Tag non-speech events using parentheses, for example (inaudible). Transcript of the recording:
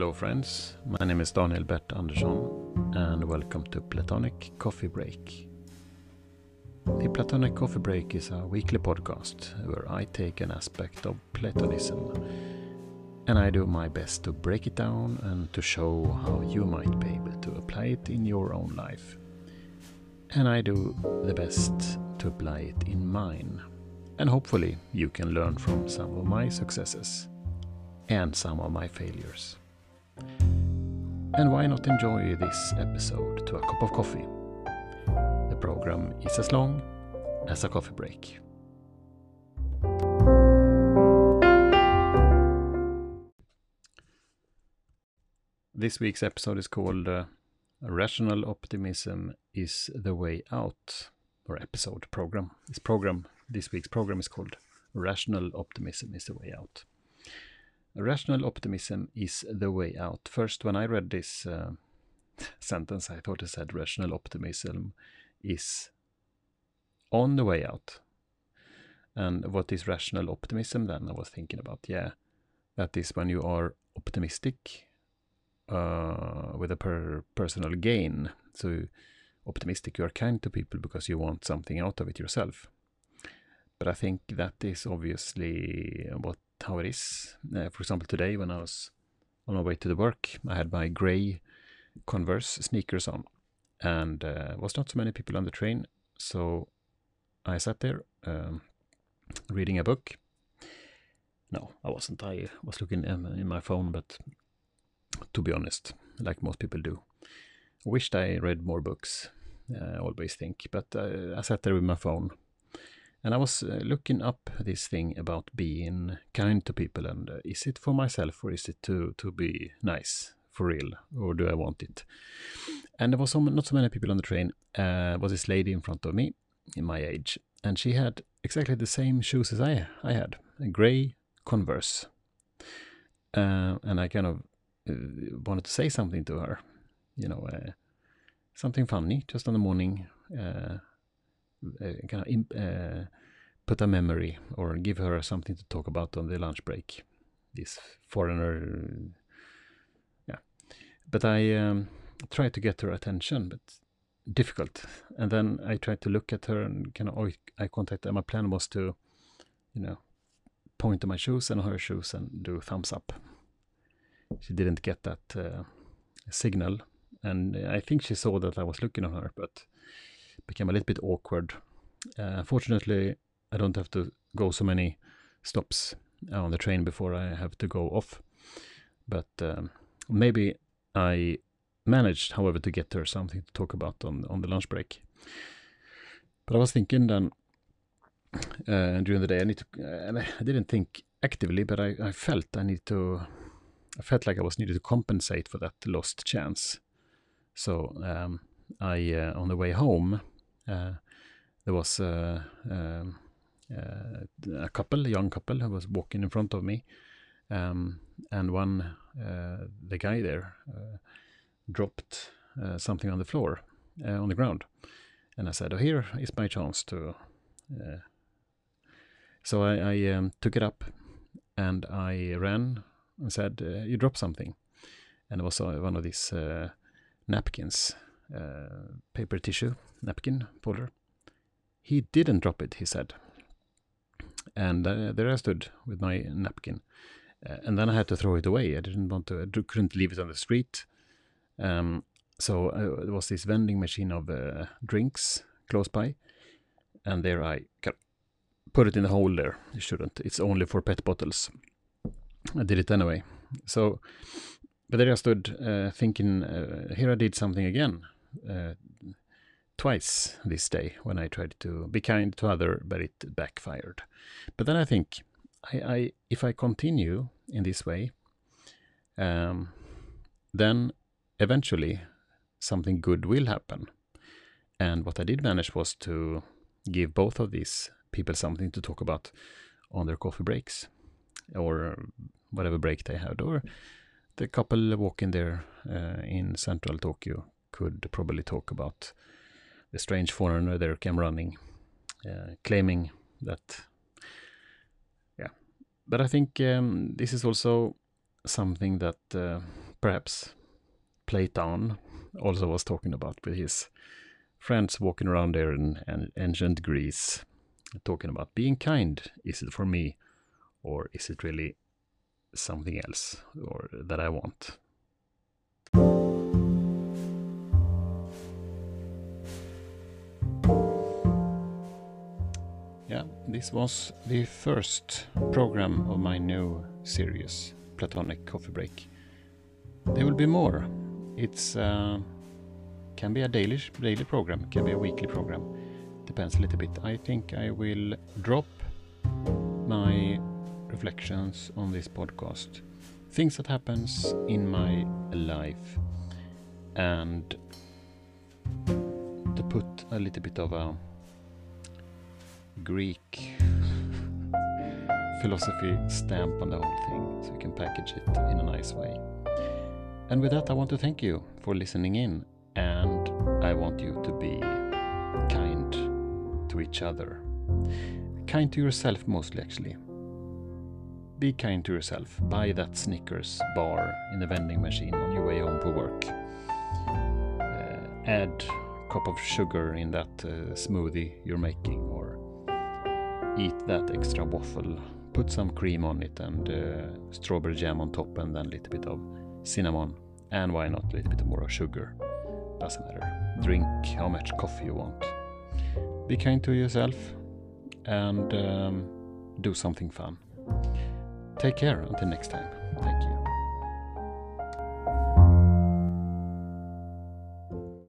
Hello, friends. My name is Daniel Bert Andersson, and welcome to Platonic Coffee Break. The Platonic Coffee Break is a weekly podcast where I take an aspect of Platonism and I do my best to break it down and to show how you might be able to apply it in your own life. And I do the best to apply it in mine. And hopefully, you can learn from some of my successes and some of my failures. And why not enjoy this episode to a cup of coffee? The program is as long as a coffee break. This week's episode is called uh, Rational Optimism is the Way Out, or episode program. This program, this week's program is called Rational Optimism is the Way Out. Rational optimism is the way out. First, when I read this uh, (laughs) sentence, I thought it said rational optimism is on the way out. And what is rational optimism then? I was thinking about, yeah, that is when you are optimistic uh, with a per personal gain. So, optimistic, you are kind to people because you want something out of it yourself. But I think that is obviously what how it is. Uh, for example, today when I was on my way to the work, I had my grey Converse sneakers on, and uh, was not so many people on the train. So I sat there um, reading a book. No, I wasn't. I was looking in my phone, but to be honest, like most people do, I wished I read more books. I always think, but uh, I sat there with my phone and I was uh, looking up this thing about being kind to people, and uh, is it for myself or is it to to be nice for real, or do I want it? And there was so, not so many people on the train. Uh, was this lady in front of me, in my age, and she had exactly the same shoes as I I had, a grey Converse. Uh, and I kind of uh, wanted to say something to her, you know, uh, something funny, just on the morning kind of uh, put a memory or give her something to talk about on the lunch break. This foreigner, yeah. But I um, tried to get her attention, but difficult. And then I tried to look at her and kind of eye contact. And my plan was to, you know, point to my shoes and her shoes and do thumbs up. She didn't get that uh, signal, and I think she saw that I was looking at her, but became a little bit awkward. Uh, fortunately, I don't have to go so many stops on the train before I have to go off. But um, maybe I managed, however, to get her something to talk about on on the lunch break. But I was thinking then uh, during the day, I need to, uh, I didn't think actively, but I, I felt I need to, I felt like I was needed to compensate for that lost chance. So um, I, uh, on the way home, there was uh, um, uh, a couple, a young couple, who was walking in front of me, um, and one, uh, the guy there, uh, dropped something on the floor, on the ground, and I said, "Oh, here is my chance to." so I, I um, took it up, and I ran and said, "You dropped something," and it was one of these napkins uh, paper tissue napkin folder. He didn't drop it, he said. And uh, there I stood with my napkin. Uh, and then I had to throw it away. I didn't want to, I couldn't leave it on the street. Um, so uh, there was this vending machine of uh, drinks close by. And there I put it in the hole there. You shouldn't. It's only for pet bottles. I did it anyway. So, but there I stood uh, thinking, here I did something again uh, twice this day when I tried to be kind to other, but it backfired. But then I think, I, I if I continue in this way, um, then eventually something good will happen. And what I did manage was to give both of these people something to talk about on their coffee breaks or whatever break they had, or the couple walking there uh, in central Tokyo could probably talk about the strange foreigner there came running, uh, claiming that. Yeah, but I think um, this is also something that uh, perhaps Platon also was talking about with his friends walking around there in, in ancient Greece, talking about being kind. Is it for me, or is it really something else, or that I want? This was the first program of my new series, Platonic Coffee Break. There will be more. It's uh, can be a daily daily program, can be a weekly program. Depends a little bit. I think I will drop my reflections on this podcast, things that happens in my life, and to put a little bit of a Greek philosophy stamp on the whole thing so you can package it in a nice way. And with that, I want to thank you for listening in, and I want you to be kind to each other. Kind to yourself, mostly, actually. Be kind to yourself. Buy that Snickers bar in the vending machine on your way home from work. Uh, add a cup of sugar in that uh, smoothie you're making, or eat that extra waffle. Put some cream on it and uh, strawberry jam on top, and then a little bit of cinnamon. And why not a little bit more of sugar? Doesn't matter. Drink how much coffee you want. Be kind to yourself and um, do something fun. Take care until next time. Thank you.